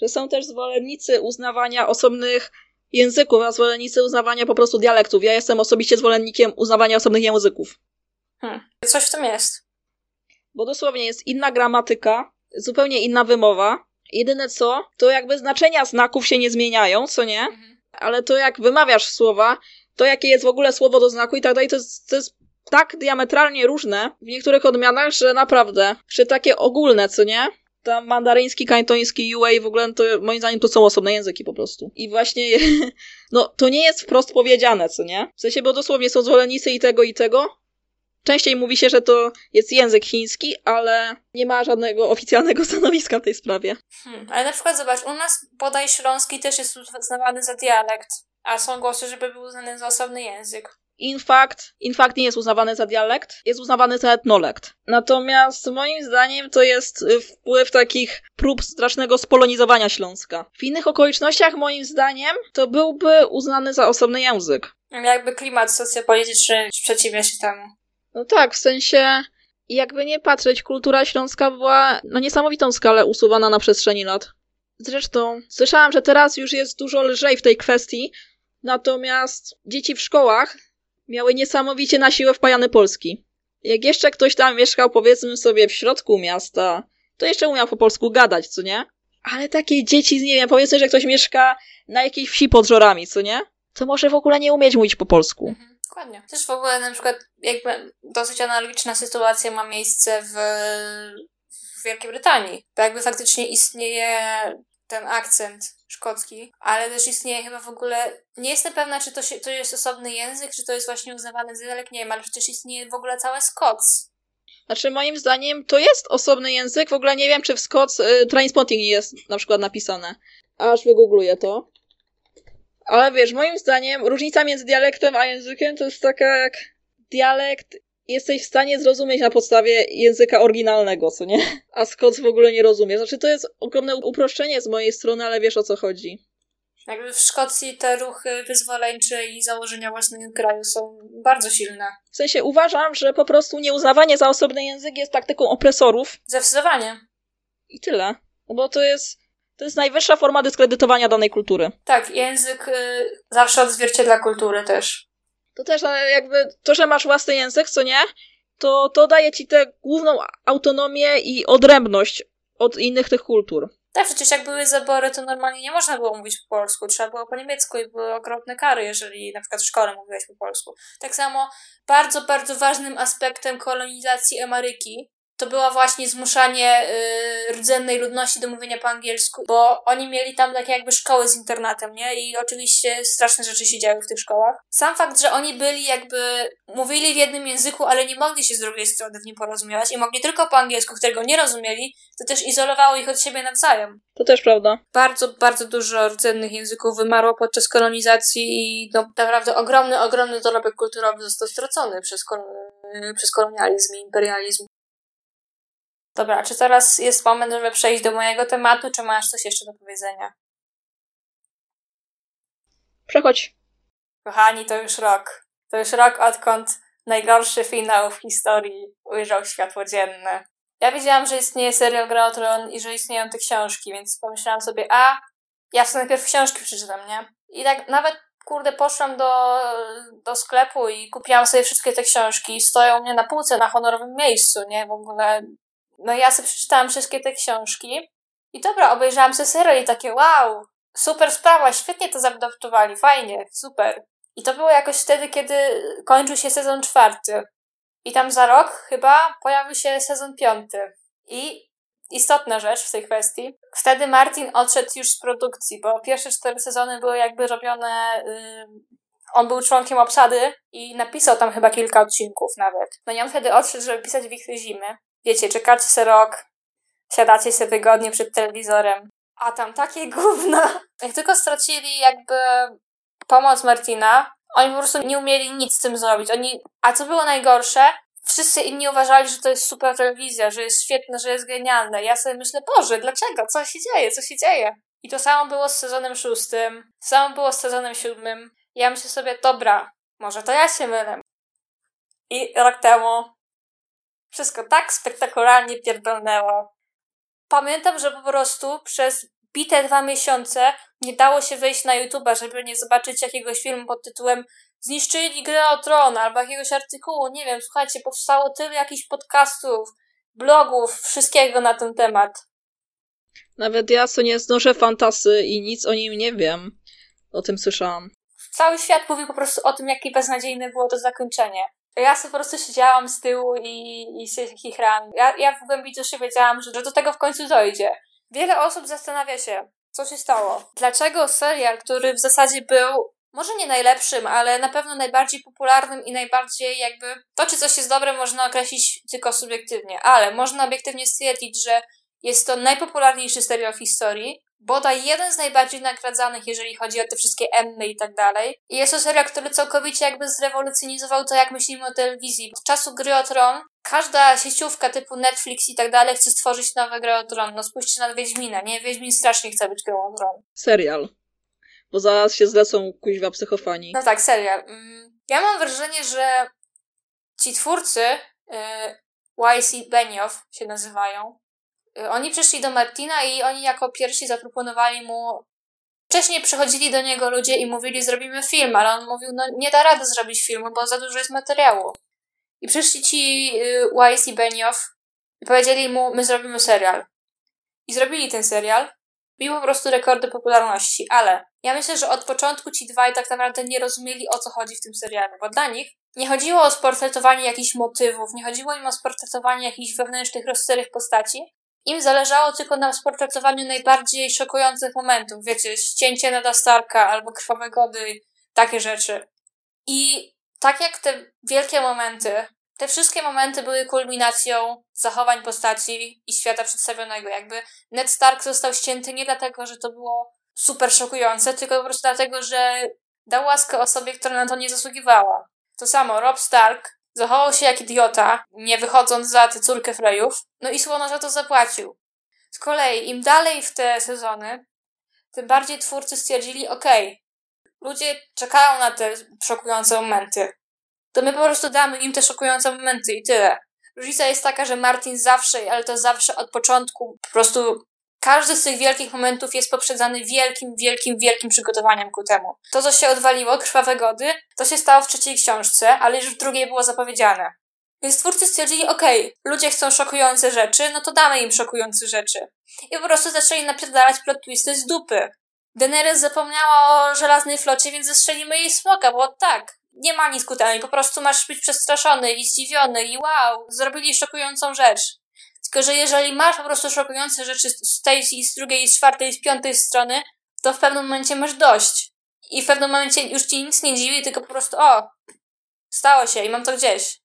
Że są też zwolennicy uznawania osobnych języków, a zwolennicy uznawania po prostu dialektów. Ja jestem osobiście zwolennikiem uznawania osobnych języków. Hmm. Coś w tym jest. Bo dosłownie jest inna gramatyka, zupełnie inna wymowa. Jedyne co, to jakby znaczenia znaków się nie zmieniają, co nie? Mhm. Ale to jak wymawiasz słowa, to jakie jest w ogóle słowo do znaku i tak dalej, to jest, to jest tak diametralnie różne w niektórych odmianach, że naprawdę, że takie ogólne, co nie? Tam mandaryński, kantoński, UA w ogóle to moim zdaniem to są osobne języki po prostu. I właśnie, no to nie jest wprost powiedziane, co nie? W sensie, bo dosłownie są zwolennicy i tego, i tego. Częściej mówi się, że to jest język chiński, ale nie ma żadnego oficjalnego stanowiska w tej sprawie. Hmm. Ale na przykład zobacz, u nas bodaj śląski też jest uznawany za dialekt, a są głosy, żeby był uznany za osobny język. In fact, in fact nie jest uznawany za dialekt, jest uznawany za etnolekt. Natomiast moim zdaniem to jest y, wpływ takich prób strasznego spolonizowania Śląska. W innych okolicznościach moim zdaniem to byłby uznany za osobny język. Jakby klimat socjopolityczny sprzeciwia się temu. No tak, w sensie jakby nie patrzeć, kultura śląska była na niesamowitą skalę usuwana na przestrzeni lat. Zresztą słyszałam, że teraz już jest dużo lżej w tej kwestii, natomiast dzieci w szkołach miały niesamowicie na siłę wpajany polski. Jak jeszcze ktoś tam mieszkał, powiedzmy sobie, w środku miasta, to jeszcze umiał po polsku gadać, co nie? Ale takie dzieci, nie wiem, powiedzmy, że ktoś mieszka na jakiejś wsi pod żorami, co nie? To może w ogóle nie umieć mówić po polsku. Mhm, dokładnie. Też w ogóle na przykład jakby dosyć analogiczna sytuacja ma miejsce w, w Wielkiej Brytanii. Bo jakby faktycznie istnieje ten akcent szkocki, ale też istnieje chyba w ogóle, nie jestem pewna, czy to, się, to jest osobny język, czy to jest właśnie uznawany za dialekt, nie wiem, ale przecież istnieje w ogóle całe Scots. Znaczy, moim zdaniem to jest osobny język. W ogóle nie wiem, czy w Scots y, Trainspotting jest na przykład napisane. Aż wygoogluję to. Ale wiesz, moim zdaniem różnica między dialektem a językiem to jest taka jak dialekt jesteś w stanie zrozumieć na podstawie języka oryginalnego, co nie? A Scots w ogóle nie rozumie. Znaczy, to jest ogromne uproszczenie z mojej strony, ale wiesz o co chodzi. Jakby w Szkocji te ruchy wyzwoleńcze i założenia własnego kraju są bardzo silne. W sensie uważam, że po prostu nieuznawanie za osobny język jest taktyką opresorów. Zdecydowanie. I tyle. No bo to jest, to jest najwyższa forma dyskredytowania danej kultury. Tak, język y, zawsze odzwierciedla kultury też. To też jakby to, że masz własny język, co nie, to, to daje ci tę główną autonomię i odrębność od innych tych kultur. Tak, przecież jak były zabory, to normalnie nie można było mówić po polsku, trzeba było po niemiecku i były okropne kary, jeżeli na przykład w szkole mówiłeś po polsku. Tak samo bardzo, bardzo ważnym aspektem kolonizacji Ameryki to było właśnie zmuszanie y, rdzennej ludności do mówienia po angielsku, bo oni mieli tam takie jakby szkoły z internatem, nie? I oczywiście straszne rzeczy się działy w tych szkołach. Sam fakt, że oni byli jakby, mówili w jednym języku, ale nie mogli się z drugiej strony w nim porozumiewać i mogli tylko po angielsku, którego nie rozumieli, to też izolowało ich od siebie nawzajem. To też prawda. Bardzo, bardzo dużo rdzennych języków wymarło podczas kolonizacji i no, naprawdę ogromny, ogromny dorobek kulturowy został stracony przez, kol przez kolonializm i imperializm. Dobra, czy teraz jest moment, żeby przejść do mojego tematu, czy masz coś jeszcze do powiedzenia? Przechodź. Kochani, to już rok. To już rok, odkąd najgorszy finał w historii ujrzał światło dzienne. Ja wiedziałam, że istnieje serial Gra Tron i że istnieją te książki, więc pomyślałam sobie, a ja sobie najpierw książki przeczytam, nie? I tak nawet, kurde, poszłam do, do sklepu i kupiłam sobie wszystkie te książki. Stoją u mnie na półce na honorowym miejscu, nie? W ogóle no ja sobie przeczytałam wszystkie te książki i dobra, obejrzałam serial i takie wow, super sprawa, świetnie to zaadaptowali, fajnie, super. I to było jakoś wtedy, kiedy kończył się sezon czwarty. I tam za rok chyba pojawił się sezon piąty. I istotna rzecz w tej kwestii, wtedy Martin odszedł już z produkcji, bo pierwsze cztery sezony były jakby robione... Yy, on był członkiem obsady i napisał tam chyba kilka odcinków nawet. No i on wtedy odszedł, żeby pisać Wichry Zimy wiecie, czekacie se rok, siadacie se wygodnie przed telewizorem, a tam takie gówno. Jak tylko stracili jakby pomoc Martina, oni po prostu nie umieli nic z tym zrobić. Oni, a co było najgorsze, wszyscy inni uważali, że to jest super telewizja, że jest świetne, że jest genialne. Ja sobie myślę, Boże, dlaczego? Co się dzieje? Co się dzieje? I to samo było z sezonem szóstym, samo było z sezonem siódmym. Ja myślę sobie, dobra, może to ja się mylę. I rok temu wszystko tak spektakularnie pierdolnęło. Pamiętam, że po prostu przez bite dwa miesiące nie dało się wejść na YouTube'a, żeby nie zobaczyć jakiegoś filmu pod tytułem Zniszczyli grę o tron albo jakiegoś artykułu, nie wiem, słuchajcie, powstało tyle jakichś podcastów, blogów, wszystkiego na ten temat. Nawet ja, co nie znoszę fantasy i nic o nim nie wiem, o tym słyszałam. Cały świat mówił po prostu o tym, jakie beznadziejne było to zakończenie. Ja sobie po prostu siedziałam z tyłu i, i się chichrałam. Ja, ja w głębi duszy wiedziałam, że, że do tego w końcu dojdzie. Wiele osób zastanawia się, co się stało. Dlaczego serial, który w zasadzie był może nie najlepszym, ale na pewno najbardziej popularnym i najbardziej jakby to, czy coś jest dobre, można określić tylko subiektywnie, ale można obiektywnie stwierdzić, że jest to najpopularniejszy serial w historii, bodaj jeden z najbardziej nagradzanych, jeżeli chodzi o te wszystkie Emmy i tak dalej. I jest to serial, który całkowicie jakby zrewolucjonizował to, jak myślimy o telewizji. Od czasu Gry o Tron każda sieciówka typu Netflix i tak dalej chce stworzyć nowe Gry o Tron. No spójrzcie na Wiedźmina, nie? Wiedźmin strasznie chce być Grą o Tron. Serial. Bo zaraz się zlecą kuźwa psychofani. No tak, serial. Mm, ja mam wrażenie, że ci twórcy, yy, YC Benioff się nazywają, oni przyszli do Martina i oni jako pierwsi zaproponowali mu. Wcześniej przychodzili do niego ludzie i mówili, zrobimy film, ale on mówił, no nie da rady zrobić filmu, bo za dużo jest materiału. I przyszli ci y, Wise i Benioff i powiedzieli mu, my zrobimy serial. I zrobili ten serial. Bił po prostu rekordy popularności, ale ja myślę, że od początku ci dwaj tak naprawdę nie rozumieli o co chodzi w tym serialu, bo dla nich nie chodziło o sportretowanie jakichś motywów, nie chodziło im o sportretowanie jakichś wewnętrznych, rozstylych postaci, im zależało tylko na sportretowaniu najbardziej szokujących momentów. Wiecie, ścięcie Neda Starka albo krwawe gody, takie rzeczy. I tak jak te wielkie momenty, te wszystkie momenty były kulminacją zachowań postaci i świata przedstawionego. Jakby Ned Stark został ścięty nie dlatego, że to było super szokujące, tylko po prostu dlatego, że dał łaskę osobie, która na to nie zasługiwała. To samo Rob Stark Zachował się jak idiota, nie wychodząc za tę córkę Frejów, no i słono za to zapłacił. Z kolei im dalej w te sezony, tym bardziej twórcy stwierdzili, okej, okay, ludzie czekają na te szokujące momenty, to my po prostu damy im te szokujące momenty i tyle. Różnica jest taka, że Martin zawsze, ale to zawsze od początku po prostu każdy z tych wielkich momentów jest poprzedzany wielkim, wielkim, wielkim przygotowaniem ku temu. To, co się odwaliło, krwawe gody, to się stało w trzeciej książce, ale już w drugiej było zapowiedziane. Więc twórcy stwierdzili, okej, okay, ludzie chcą szokujące rzeczy, no to damy im szokujące rzeczy. I po prostu zaczęli napierdalać plot twisty z dupy. Daenerys zapomniała o żelaznej flocie, więc zestrzelimy jej smoka, bo tak, nie ma nic ku temu, po prostu masz być przestraszony i zdziwiony i wow, zrobili szokującą rzecz. Tylko, że jeżeli masz po prostu szokujące rzeczy z tej, i z drugiej, i z czwartej, i z piątej strony, to w pewnym momencie masz dość. I w pewnym momencie już ci nic nie dziwi, tylko po prostu o, stało się i mam to gdzieś.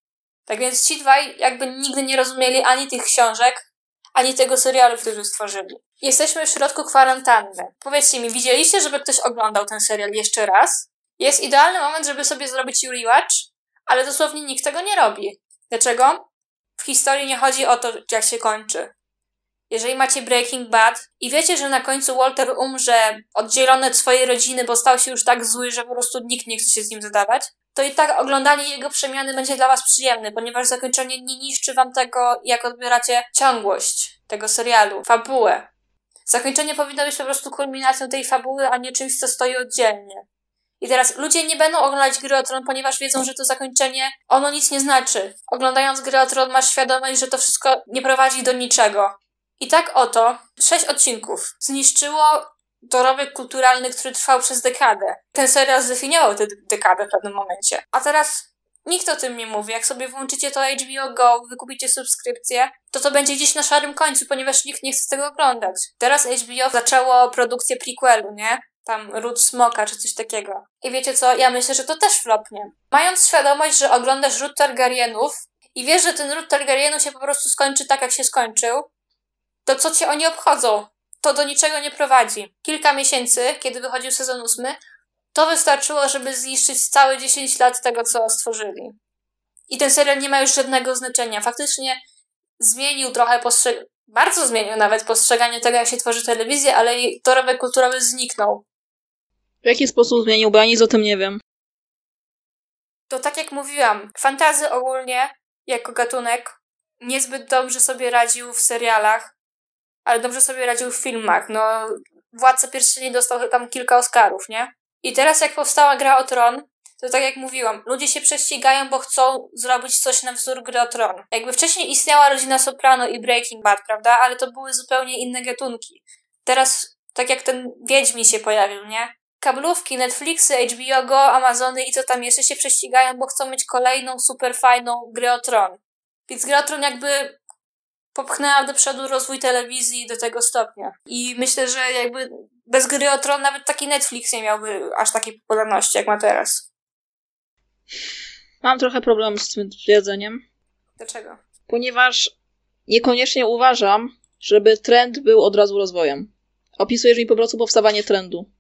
Tak więc ci dwaj jakby nigdy nie rozumieli ani tych książek, ani tego serialu, który stworzyli. Jesteśmy w środku kwarantanny. Powiedzcie mi, widzieliście, żeby ktoś oglądał ten serial jeszcze raz? Jest idealny moment, żeby sobie zrobić rewatch, ale dosłownie nikt tego nie robi. Dlaczego? W historii nie chodzi o to, jak się kończy. Jeżeli macie Breaking Bad i wiecie, że na końcu Walter umrze oddzielony od swojej rodziny, bo stał się już tak zły, że po prostu nikt nie chce się z nim zadawać, to i tak oglądanie jego przemiany będzie dla was przyjemne, ponieważ zakończenie nie niszczy wam tego, jak odbieracie ciągłość tego serialu, fabułę. Zakończenie powinno być po prostu kulminacją tej fabuły, a nie czymś, co stoi oddzielnie. I teraz ludzie nie będą oglądać gry o Tron, ponieważ wiedzą, że to zakończenie, ono nic nie znaczy. Oglądając gry o Tron masz świadomość, że to wszystko nie prowadzi do niczego. I tak oto sześć odcinków zniszczyło dorobek kulturalny, który trwał przez dekadę. Ten serial zdefiniował tę dekadę w pewnym momencie. A teraz nikt o tym nie mówi. Jak sobie włączycie to HBO Go, wykupicie subskrypcję, to to będzie gdzieś na szarym końcu, ponieważ nikt nie chce tego oglądać. Teraz HBO zaczęło produkcję prequelu, nie? Tam ród smoka czy coś takiego. I wiecie co, ja myślę, że to też flopnie. Mając świadomość, że oglądasz ród Targaryenów i wiesz, że ten ród Targaryenów się po prostu skończy tak, jak się skończył, to co cię oni obchodzą? To do niczego nie prowadzi. Kilka miesięcy, kiedy wychodził sezon ósmy, to wystarczyło, żeby zniszczyć całe 10 lat tego, co stworzyli. I ten serial nie ma już żadnego znaczenia. Faktycznie zmienił trochę postrzeganie, bardzo zmienił nawet postrzeganie tego, jak się tworzy telewizję, ale jej dorobek kulturowy zniknął. W jaki sposób zmienił, bo ja nic o tym nie wiem. To tak jak mówiłam, fantazy ogólnie, jako gatunek, niezbyt dobrze sobie radził w serialach, ale dobrze sobie radził w filmach. No, Władca Pierścieni dostał tam kilka Oscarów, nie? I teraz jak powstała gra o Tron, to tak jak mówiłam, ludzie się prześcigają, bo chcą zrobić coś na wzór gry o Tron. Jakby wcześniej istniała rodzina Soprano i Breaking Bad, prawda? Ale to były zupełnie inne gatunki. Teraz, tak jak ten Wiedźmin się pojawił, nie? Kablówki, Netflixy, HBO Go, Amazony i co tam jeszcze się prześcigają, bo chcą mieć kolejną super fajną grę o Tron. Więc gra o Tron jakby popchnęła do przodu rozwój telewizji do tego stopnia. I myślę, że jakby bez gry o Tron nawet taki Netflix nie miałby aż takiej popularności, jak ma teraz. Mam trochę problem z tym twierdzeniem. Dlaczego? Ponieważ niekoniecznie uważam, żeby trend był od razu rozwojem. Opisujesz mi po prostu powstawanie trendu.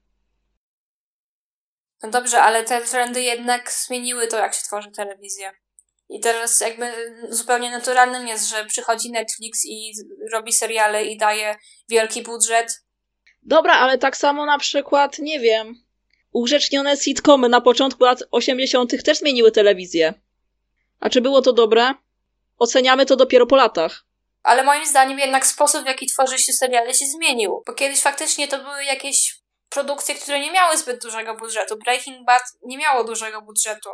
No dobrze, ale te trendy jednak zmieniły to, jak się tworzy telewizja. I teraz jakby zupełnie naturalnym jest, że przychodzi Netflix i robi seriale i daje wielki budżet. Dobra, ale tak samo na przykład, nie wiem, ugrzecznione sitcomy na początku lat 80. też zmieniły telewizję. A czy było to dobre? Oceniamy to dopiero po latach. Ale moim zdaniem jednak sposób, w jaki tworzy się seriale się zmienił. Bo kiedyś faktycznie to były jakieś produkcje, które nie miały zbyt dużego budżetu. Breaking Bad nie miało dużego budżetu.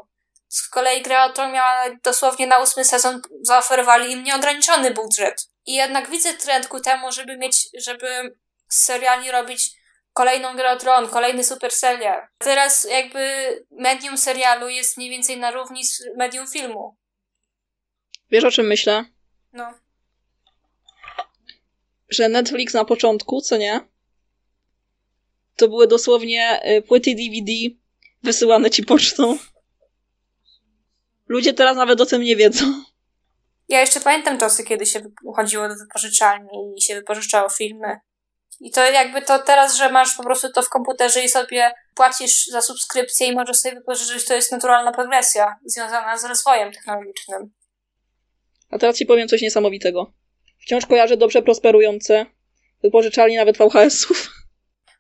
Z kolei Gra o miała dosłownie na ósmy sezon zaoferowali im nieograniczony budżet. I jednak widzę trend ku temu, żeby mieć, żeby z seriali robić kolejną Grę o Tron, kolejny super serial. Teraz jakby medium serialu jest mniej więcej na równi z medium filmu. Wiesz o czym myślę? No. Że Netflix na początku, co nie? To były dosłownie y, płyty DVD wysyłane ci pocztą. Ludzie teraz nawet o tym nie wiedzą. Ja jeszcze pamiętam czasy, kiedy się chodziło do wypożyczalni i się wypożyczało filmy. I to jakby to teraz, że masz po prostu to w komputerze i sobie płacisz za subskrypcję i możesz sobie wypożyczyć, to jest naturalna progresja związana z rozwojem technologicznym. A teraz ci powiem coś niesamowitego. Wciąż kojarzę dobrze prosperujące wypożyczalnie nawet VHS-ów.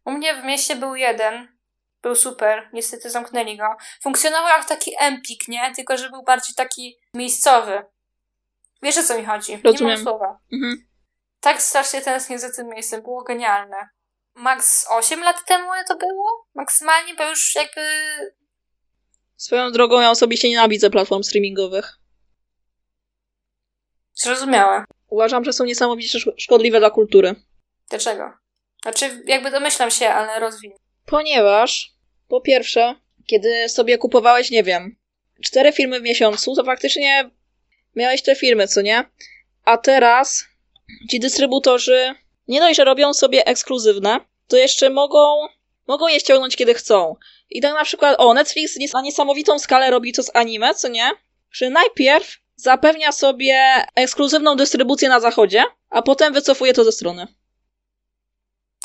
U mnie w mieście był jeden, był super, niestety zamknęli go. Funkcjonował jak taki empik, nie? Tylko, że był bardziej taki miejscowy. Wiesz o co mi chodzi? Rozumiem. Nie mam słowa. Mhm. Tak strasznie tęsknię za tym miejscem, było genialne. Max 8 lat temu to było? Maksymalnie, bo już jakby... Swoją drogą ja osobiście nienawidzę platform streamingowych. Zrozumiałe. Uważam, że są niesamowicie sz- szkodliwe dla kultury. Dlaczego? Znaczy, jakby domyślam się, ale rozwinę. Ponieważ, po pierwsze, kiedy sobie kupowałeś, nie wiem, cztery filmy w miesiącu, to faktycznie miałeś te filmy, co nie? A teraz ci dystrybutorzy nie dość, że robią sobie ekskluzywne, to jeszcze mogą, mogą je ściągnąć kiedy chcą. I tak na przykład, o, Netflix na niesamowitą skalę robi to z anime, co nie? Że najpierw zapewnia sobie ekskluzywną dystrybucję na zachodzie, a potem wycofuje to ze strony.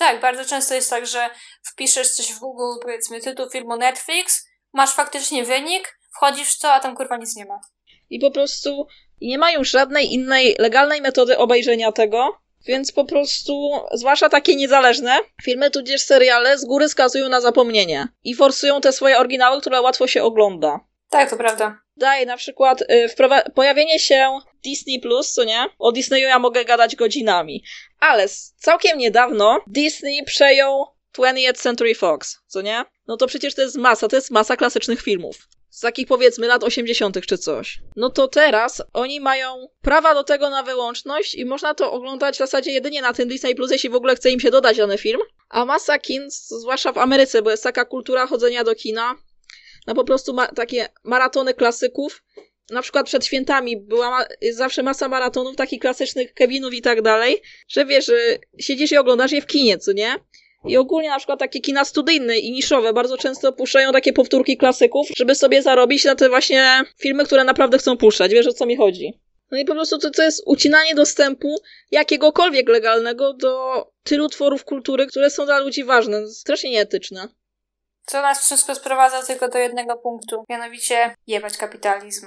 Tak, bardzo często jest tak, że wpiszesz coś w Google, powiedzmy tytuł filmu Netflix, masz faktycznie wynik, wchodzisz w to, a tam kurwa nic nie ma. I po prostu nie mają żadnej innej legalnej metody obejrzenia tego, więc po prostu, zwłaszcza takie niezależne, filmy tudzież seriale z góry skazują na zapomnienie i forsują te swoje oryginały, które łatwo się ogląda. Tak, to prawda. Daje na przykład y, pojawienie się Disney Plus, co nie? O Disneyu ja mogę gadać godzinami. Ale całkiem niedawno Disney przejął 20th Century Fox, co nie? No to przecież to jest masa, to jest masa klasycznych filmów. Z takich powiedzmy lat 80. czy coś. No to teraz oni mają prawa do tego na wyłączność i można to oglądać w zasadzie jedynie na tym Disney Plus, jeśli w ogóle chce im się dodać dany film. A masa kin, zwłaszcza w Ameryce, bo jest taka kultura chodzenia do kina, na po prostu ma- takie maratony klasyków. Na przykład przed świętami była zawsze masa maratonów, takich klasycznych Kevinów i tak dalej, że wiesz, że siedzisz i oglądasz je w kinie, co nie? I ogólnie na przykład takie kina studyjne i niszowe bardzo często puszczają takie powtórki klasyków, żeby sobie zarobić na te właśnie filmy, które naprawdę chcą puszczać. Wiesz o co mi chodzi? No i po prostu to, to jest ucinanie dostępu jakiegokolwiek legalnego do tylu tworów kultury, które są dla ludzi ważne. Strasznie nieetyczne. Co nas wszystko sprowadza tylko do jednego punktu, mianowicie jebać kapitalizm.